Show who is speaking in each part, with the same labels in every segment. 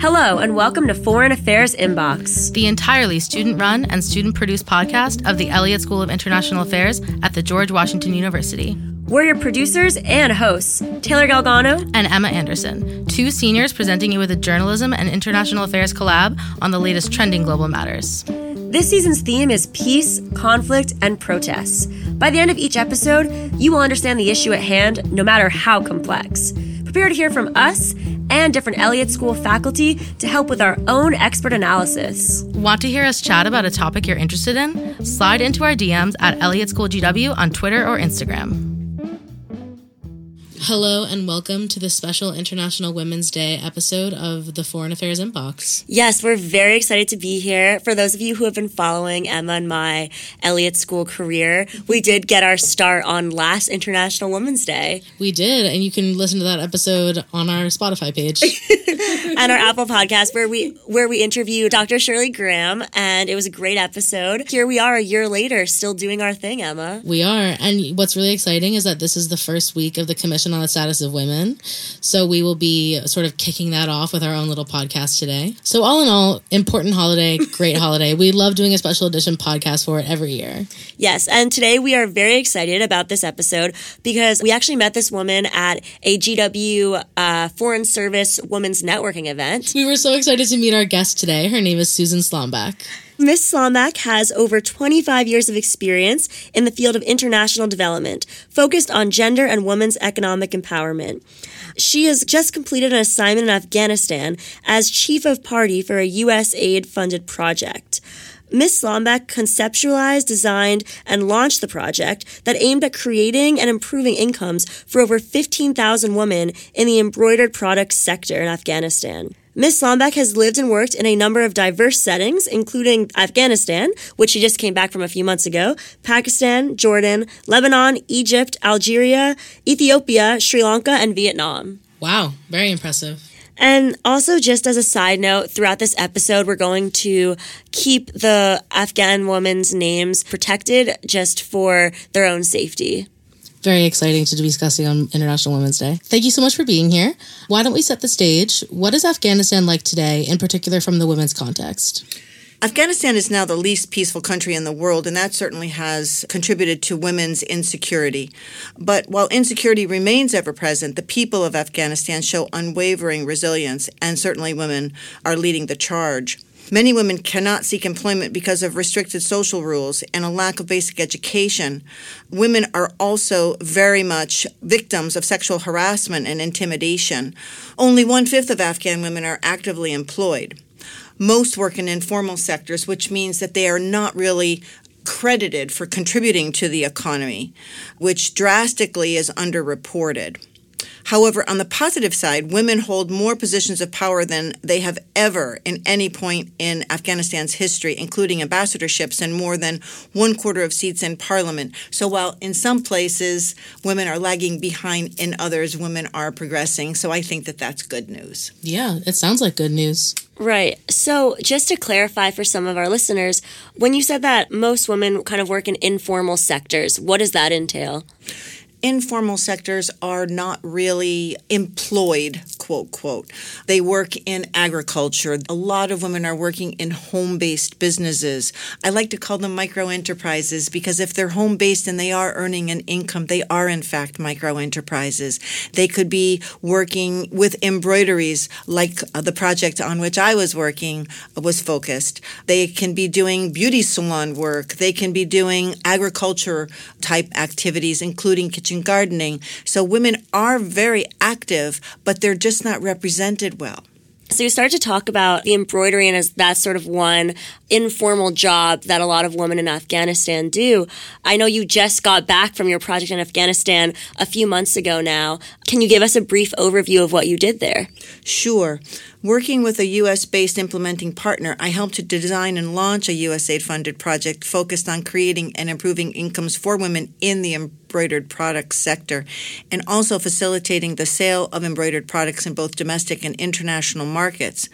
Speaker 1: Hello, and welcome to Foreign Affairs Inbox,
Speaker 2: the entirely student run and student produced podcast of the Elliott School of International Affairs at the George Washington University.
Speaker 1: We're your producers and hosts, Taylor Galgano
Speaker 2: and Emma Anderson, two seniors presenting you with a journalism and international affairs collab on the latest trending global matters.
Speaker 1: This season's theme is peace, conflict, and protests. By the end of each episode, you will understand the issue at hand, no matter how complex. Prepare to hear from us and different Elliott School faculty to help with our own expert analysis.
Speaker 2: Want to hear us chat about a topic you're interested in? Slide into our DMs at Elliott School GW on Twitter or Instagram. Hello and welcome to the special International Women's Day episode of the Foreign Affairs Inbox.
Speaker 1: Yes, we're very excited to be here. For those of you who have been following Emma and my Elliott School career, we did get our start on last International Women's Day.
Speaker 2: We did, and you can listen to that episode on our Spotify page
Speaker 1: and our Apple podcast where we where we interviewed Dr. Shirley Graham, and it was a great episode. Here we are a year later, still doing our thing, Emma.
Speaker 2: We are, and what's really exciting is that this is the first week of the Commission on the Status of Women. So we will be sort of kicking that off with our own little podcast today. So, all in all, important holiday, great holiday. We love doing a special edition podcast for it every year.
Speaker 1: Yes. And today we are very excited about this episode because we actually met this woman at a GW uh, Foreign Service Women's Networking event.
Speaker 2: We were so excited to meet our guest today. Her name is Susan Slombach.
Speaker 1: Miss Slombach has over 25 years of experience in the field of international development, focused on gender and women's economic empowerment. She has just completed an assignment in Afghanistan as chief of party for a USAID funded project. Miss Slombach conceptualized, designed, and launched the project that aimed at creating and improving incomes for over 15,000 women in the embroidered products sector in Afghanistan. Miss Slombach has lived and worked in a number of diverse settings, including Afghanistan, which she just came back from a few months ago, Pakistan, Jordan, Lebanon, Egypt, Algeria, Ethiopia, Sri Lanka, and Vietnam.
Speaker 2: Wow, very impressive.
Speaker 1: And also, just as a side note, throughout this episode, we're going to keep the Afghan women's names protected just for their own safety
Speaker 2: very exciting to be discussing on International Women's Day. Thank you so much for being here. Why don't we set the stage? What is Afghanistan like today, in particular from the women's context?
Speaker 3: Afghanistan is now the least peaceful country in the world, and that certainly has contributed to women's insecurity. But while insecurity remains ever present, the people of Afghanistan show unwavering resilience, and certainly women are leading the charge. Many women cannot seek employment because of restricted social rules and a lack of basic education. Women are also very much victims of sexual harassment and intimidation. Only one fifth of Afghan women are actively employed. Most work in informal sectors, which means that they are not really credited for contributing to the economy, which drastically is underreported. However, on the positive side, women hold more positions of power than they have ever in any point in Afghanistan's history, including ambassadorships and more than one quarter of seats in parliament. So while in some places women are lagging behind, in others women are progressing. So I think that that's good news.
Speaker 2: Yeah, it sounds like good news.
Speaker 1: Right. So, just to clarify for some of our listeners, when you said that most women kind of work in informal sectors, what does that entail?
Speaker 3: Informal sectors are not really employed, quote, quote. They work in agriculture. A lot of women are working in home based businesses. I like to call them micro enterprises because if they're home based and they are earning an income, they are in fact micro enterprises. They could be working with embroideries like uh, the project on which I was working was focused. They can be doing beauty salon work. They can be doing agriculture type activities, including kitchen gardening. So women are very active, but they're just not represented well.
Speaker 1: So you start to talk about the embroidery and as that sort of one informal job that a lot of women in Afghanistan do. I know you just got back from your project in Afghanistan a few months ago now. Can you give us a brief overview of what you did there?
Speaker 3: Sure. Working with a U.S. based implementing partner, I helped to design and launch a USAID funded project focused on creating and improving incomes for women in the embroidered products sector and also facilitating the sale of embroidered products in both domestic and international markets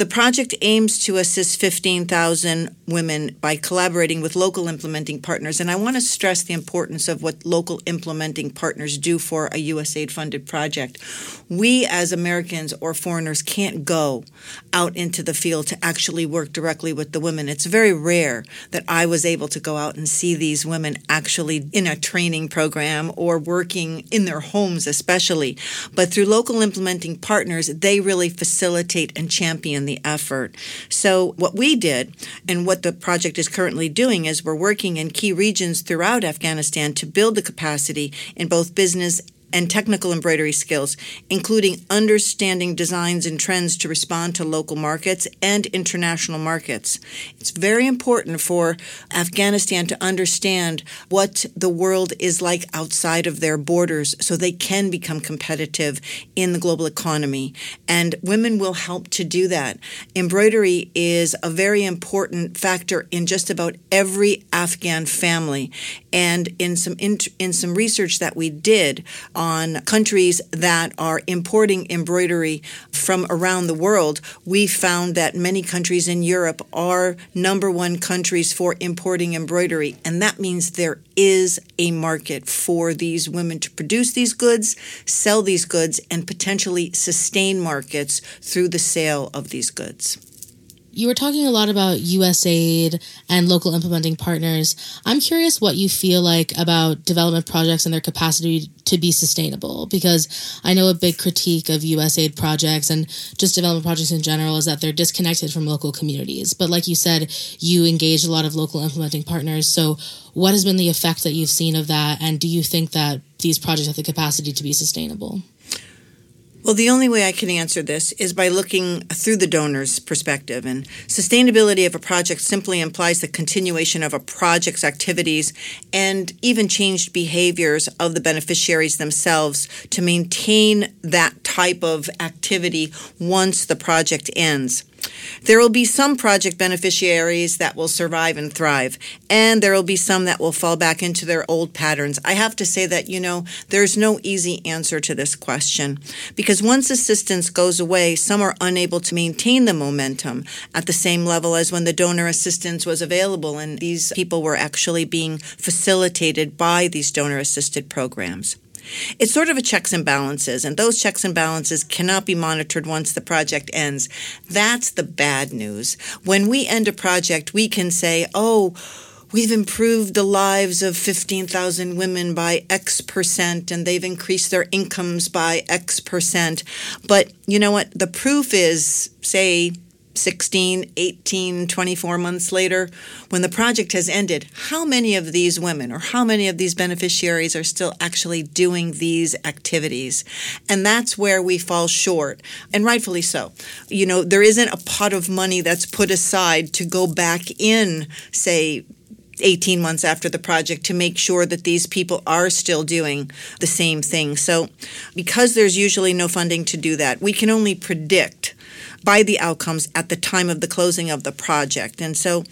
Speaker 3: The project aims to assist 15,000 women by collaborating with local implementing partners. And I want to stress the importance of what local implementing partners do for a USAID funded project. We, as Americans or foreigners, can't go out into the field to actually work directly with the women. It's very rare that I was able to go out and see these women actually in a training program or working in their homes, especially. But through local implementing partners, they really facilitate and champion the effort. So, what we did and what the project is currently doing is we're working in key regions throughout Afghanistan to build the capacity in both business and technical embroidery skills, including understanding designs and trends to respond to local markets and international markets. It's very important for Afghanistan to understand what the world is like outside of their borders so they can become competitive in the global economy. And women will help to do that. Embroidery is a very important factor in just about every Afghan family. And in some in in some research that we did on countries that are importing embroidery from around the world, we found that many countries in Europe are number one countries for importing embroidery. And that means there is a market for these women to produce these goods, sell these goods, and potentially sustain markets through the sale of these goods.
Speaker 2: You were talking a lot about USAID and local implementing partners. I'm curious what you feel like about development projects and their capacity to be sustainable because I know a big critique of USAID projects and just development projects in general is that they're disconnected from local communities. But like you said, you engaged a lot of local implementing partners. So, what has been the effect that you've seen of that? And do you think that these projects have the capacity to be sustainable?
Speaker 3: Well, the only way I can answer this is by looking through the donor's perspective. And sustainability of a project simply implies the continuation of a project's activities and even changed behaviors of the beneficiaries themselves to maintain that type of activity once the project ends. There will be some project beneficiaries that will survive and thrive, and there will be some that will fall back into their old patterns. I have to say that, you know, there's no easy answer to this question because once assistance goes away, some are unable to maintain the momentum at the same level as when the donor assistance was available, and these people were actually being facilitated by these donor assisted programs. It's sort of a checks and balances, and those checks and balances cannot be monitored once the project ends. That's the bad news. When we end a project, we can say, oh, We've improved the lives of 15,000 women by X percent, and they've increased their incomes by X percent. But you know what? The proof is, say, 16, 18, 24 months later, when the project has ended, how many of these women or how many of these beneficiaries are still actually doing these activities? And that's where we fall short, and rightfully so. You know, there isn't a pot of money that's put aside to go back in, say, 18 months after the project to make sure that these people are still doing the same thing. So, because there's usually no funding to do that, we can only predict by the outcomes at the time of the closing of the project. And so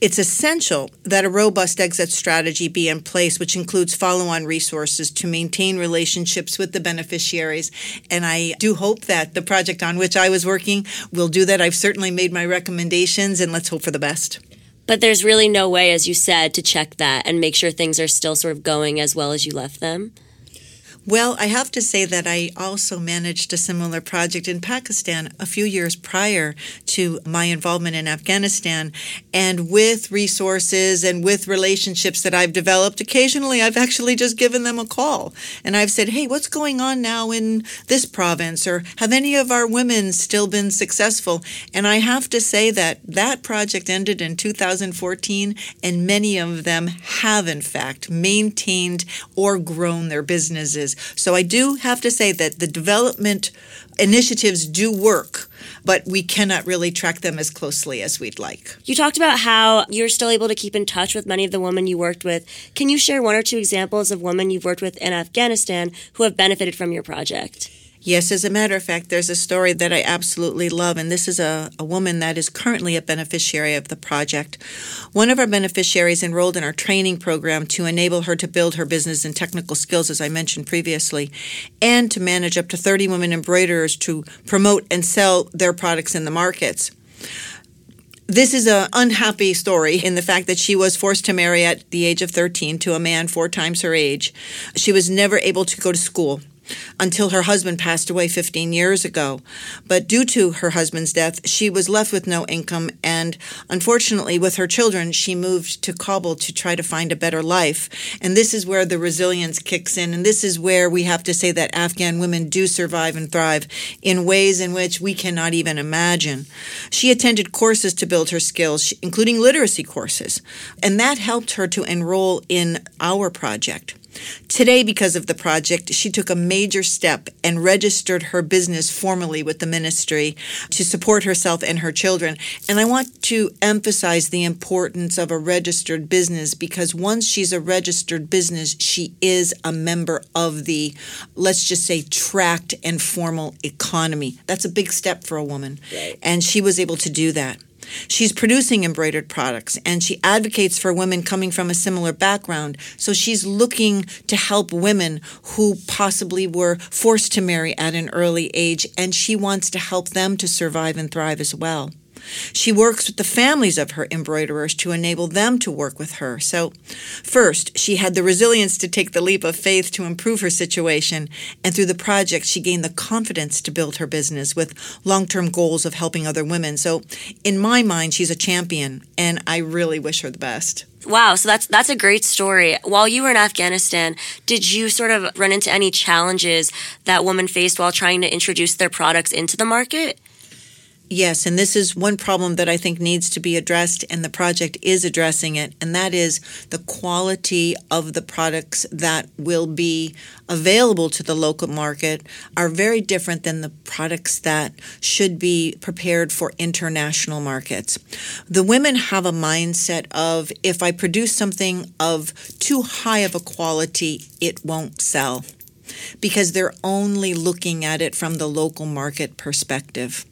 Speaker 3: it's essential that a robust exit strategy be in place, which includes follow on resources to maintain relationships with the beneficiaries. And I do hope that the project on which I was working will do that. I've certainly made my recommendations, and let's hope for the best.
Speaker 1: But there's really no way, as you said, to check that and make sure things are still sort of going as well as you left them.
Speaker 3: Well, I have to say that I also managed a similar project in Pakistan a few years prior to my involvement in Afghanistan. And with resources and with relationships that I've developed, occasionally I've actually just given them a call. And I've said, hey, what's going on now in this province? Or have any of our women still been successful? And I have to say that that project ended in 2014, and many of them have, in fact, maintained or grown their businesses so I do have to say that the development initiatives do work, but we cannot really track them as closely as we'd like.
Speaker 1: You talked about how you're still able to keep in touch with many of the women you worked with. Can you share one or two examples of women you've worked with in Afghanistan who have benefited from your project?
Speaker 3: Yes, as a matter of fact, there's a story that I absolutely love, and this is a, a woman that is currently a beneficiary of the project. One of our beneficiaries enrolled in our training program to enable her to build her business and technical skills, as I mentioned previously, and to manage up to 30 women embroiderers to promote and sell their products in the markets. This is an unhappy story in the fact that she was forced to marry at the age of 13 to a man four times her age. She was never able to go to school until her husband passed away 15 years ago. But due to her husband's death, she was left with no income. And unfortunately, with her children, she moved to Kabul to try to find a better life. And this is where the resilience kicks in. And this is where we have to say that Afghan women do survive and thrive in ways in which we cannot even imagine. She attended courses to build her skills, including literacy courses. And that helped her to enroll in our project. Today, because of the project, she took a major step and registered her business formally with the ministry to support herself and her children. And I want to emphasize the importance of a registered business because once she's a registered business, she is a member of the, let's just say, tracked and formal economy. That's a big step for a woman. Right. And she was able to do that. She's producing embroidered products and she advocates for women coming from a similar background. So she's looking to help women who possibly were forced to marry at an early age and she wants to help them to survive and thrive as well. She works with the families of her embroiderers to enable them to work with her. So, first, she had the resilience to take the leap of faith to improve her situation, and through the project, she gained the confidence to build her business with long term goals of helping other women. So, in my mind, she's a champion, and I really wish her the best.
Speaker 1: Wow, so that's that's a great story. While you were in Afghanistan, did you sort of run into any challenges that women faced while trying to introduce their products into the market?
Speaker 3: Yes, and this is one problem that I think needs to be addressed, and the project is addressing it, and that is the quality of the products that will be available to the local market are very different than the products that should be prepared for international markets. The women have a mindset of if I produce something of too high of a quality, it won't sell because they're only looking at it from the local market perspective.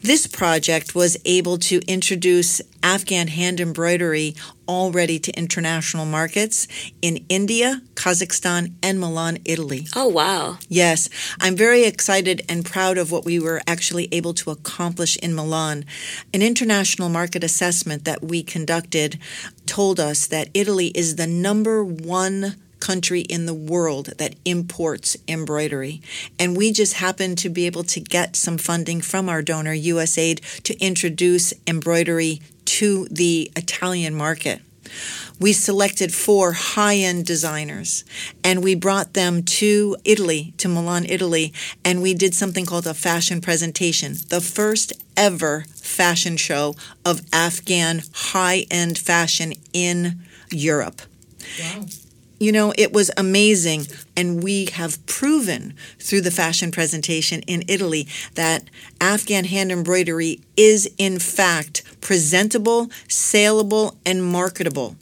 Speaker 3: This project was able to introduce Afghan hand embroidery already to international markets in India, Kazakhstan, and Milan, Italy.
Speaker 1: Oh, wow.
Speaker 3: Yes, I'm very excited and proud of what we were actually able to accomplish in Milan. An international market assessment that we conducted told us that Italy is the number one country in the world that imports embroidery. And we just happened to be able to get some funding from our donor, USAID, to introduce embroidery to the Italian market. We selected four high end designers and we brought them to Italy, to Milan, Italy, and we did something called a fashion presentation, the first ever fashion show of Afghan high end fashion in Europe. Wow. You know, it was amazing. And we have proven through the fashion presentation in Italy that Afghan hand embroidery is, in fact, presentable, saleable, and marketable.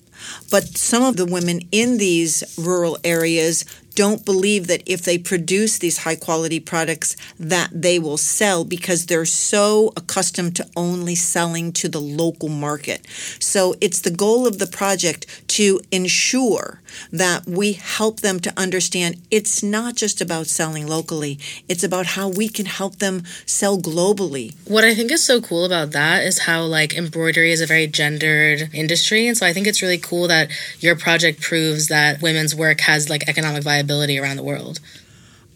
Speaker 3: But some of the women in these rural areas don't believe that if they produce these high quality products that they will sell because they're so accustomed to only selling to the local market. So it's the goal of the project to ensure that we help them to understand it's not just about selling locally, it's about how we can help them sell globally.
Speaker 2: What I think is so cool about that is how like embroidery is a very gendered industry and so I think it's really cool that your project proves that women's work has like economic viability viability around the world.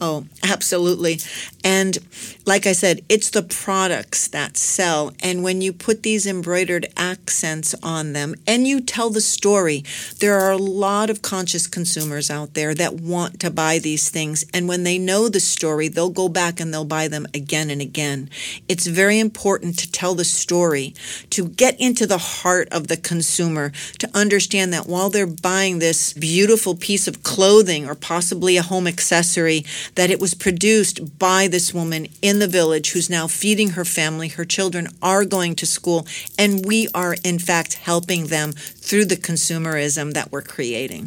Speaker 3: Oh, absolutely. And like I said, it's the products that sell. And when you put these embroidered accents on them and you tell the story, there are a lot of conscious consumers out there that want to buy these things. And when they know the story, they'll go back and they'll buy them again and again. It's very important to tell the story, to get into the heart of the consumer, to understand that while they're buying this beautiful piece of clothing or possibly a home accessory, that it was produced by this woman in the village who's now feeding her family. Her children are going to school, and we are, in fact, helping them through the consumerism that we're creating.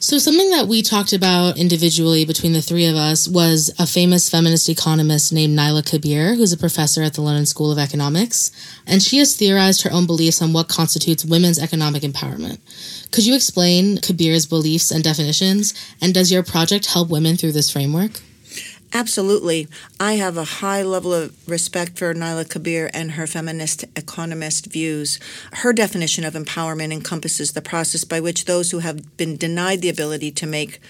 Speaker 2: So, something that we talked about individually between the three of us was a famous feminist economist named Naila Kabeer, who's a professor at the London School of Economics. And she has theorized her own beliefs on what constitutes women's economic empowerment. Could you explain Kabeer's beliefs and definitions? And does your project help women through this framework?
Speaker 3: Absolutely. I have a high level of respect for Naila Kabeer and her feminist economist views. Her definition of empowerment encompasses the process by which those who have been denied the ability to make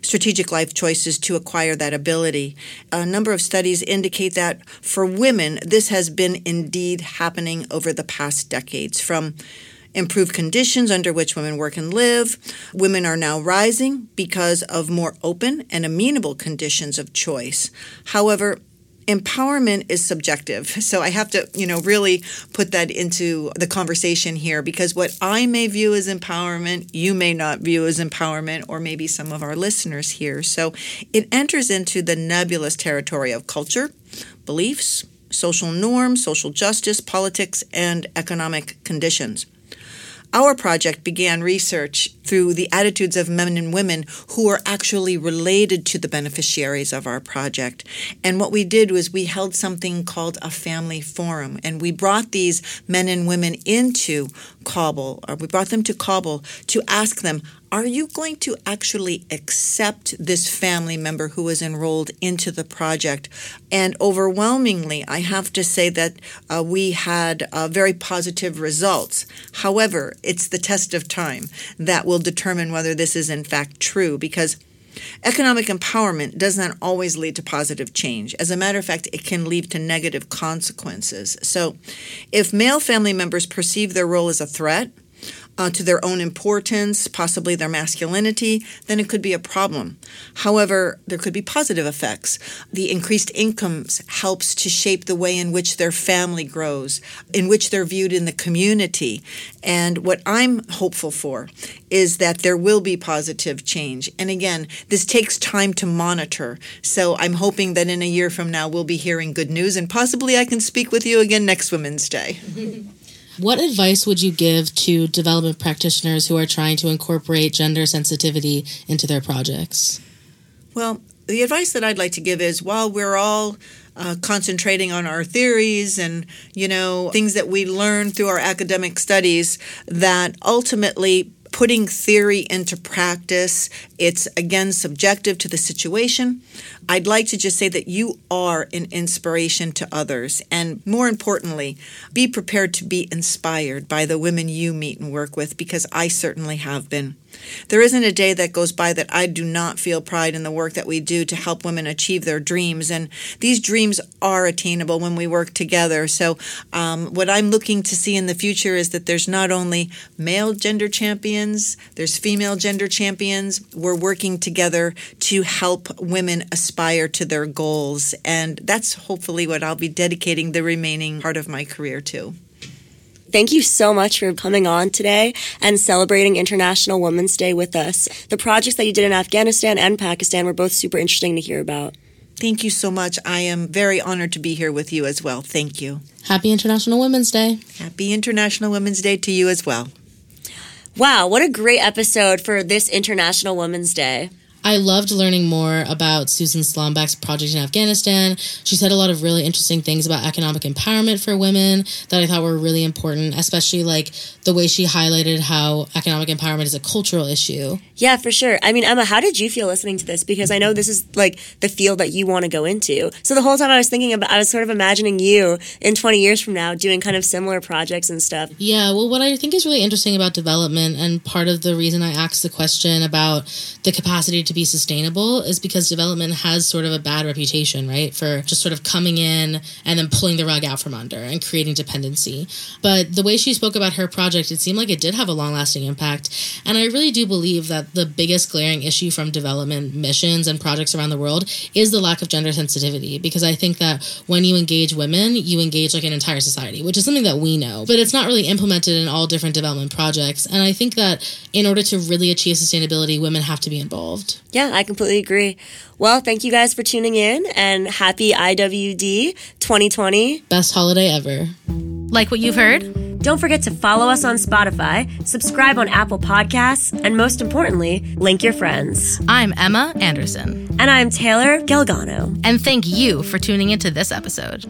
Speaker 3: strategic life choices to acquire that ability. A number of studies indicate that for women, this has been indeed happening over the past decades from improved conditions under which women work and live. Women are now rising because of more open and amenable conditions of choice. However, empowerment is subjective. So I have to, you know, really put that into the conversation here because what I may view as empowerment, you may not view as empowerment, or maybe some of our listeners here. So it enters into the nebulous territory of culture, beliefs, social norms, social justice, politics, and economic conditions. Our project began research through the attitudes of men and women who are actually related to the beneficiaries of our project. And what we did was we held something called a family forum, and we brought these men and women into Kabul, or we brought them to Kabul to ask them, are you going to actually accept this family member who is enrolled into the project? And overwhelmingly, I have to say that uh, we had uh, very positive results. However, it's the test of time that will determine whether this is in fact true because Economic empowerment does not always lead to positive change. As a matter of fact, it can lead to negative consequences. So, if male family members perceive their role as a threat, uh, to their own importance, possibly their masculinity, then it could be a problem. However, there could be positive effects. The increased incomes helps to shape the way in which their family grows, in which they're viewed in the community. And what I'm hopeful for is that there will be positive change. And again, this takes time to monitor. So I'm hoping that in a year from now, we'll be hearing good news and possibly I can speak with you again next Women's Day.
Speaker 2: What advice would you give to development practitioners who are trying to incorporate gender sensitivity into their projects?
Speaker 3: Well, the advice that I'd like to give is while we're all uh, concentrating on our theories and you know things that we learn through our academic studies that ultimately putting theory into practice. It's again subjective to the situation. I'd like to just say that you are an inspiration to others. And more importantly, be prepared to be inspired by the women you meet and work with because I certainly have been. There isn't a day that goes by that I do not feel pride in the work that we do to help women achieve their dreams. And these dreams are attainable when we work together. So, um, what I'm looking to see in the future is that there's not only male gender champions, there's female gender champions. We're working together to help women aspire to their goals. And that's hopefully what I'll be dedicating the remaining part of my career to.
Speaker 1: Thank you so much for coming on today and celebrating International Women's Day with us. The projects that you did in Afghanistan and Pakistan were both super interesting to hear about.
Speaker 3: Thank you so much. I am very honored to be here with you as well. Thank you.
Speaker 2: Happy International Women's Day.
Speaker 3: Happy International Women's Day to you as well.
Speaker 1: Wow, what a great episode for this International Women's Day.
Speaker 2: I loved learning more about Susan Slombach's project in Afghanistan. She said a lot of really interesting things about economic empowerment for women that I thought were really important, especially like the way she highlighted how economic empowerment is a cultural issue.
Speaker 1: Yeah, for sure. I mean, Emma, how did you feel listening to this? Because I know this is like the field that you want to go into. So the whole time I was thinking about, I was sort of imagining you in 20 years from now doing kind of similar projects and stuff.
Speaker 2: Yeah, well, what I think is really interesting about development, and part of the reason I asked the question about the capacity to to be sustainable is because development has sort of a bad reputation, right? For just sort of coming in and then pulling the rug out from under and creating dependency. But the way she spoke about her project, it seemed like it did have a long lasting impact. And I really do believe that the biggest glaring issue from development missions and projects around the world is the lack of gender sensitivity. Because I think that when you engage women, you engage like an entire society, which is something that we know, but it's not really implemented in all different development projects. And I think that in order to really achieve sustainability, women have to be involved.
Speaker 1: Yeah, I completely agree. Well, thank you guys for tuning in and happy IWD 2020.
Speaker 2: Best holiday ever.
Speaker 4: Like what you've heard?
Speaker 1: Don't forget to follow us on Spotify, subscribe on Apple Podcasts, and most importantly, link your friends.
Speaker 2: I'm Emma Anderson,
Speaker 1: And I'm Taylor Galgano.
Speaker 2: and thank you for tuning into this episode.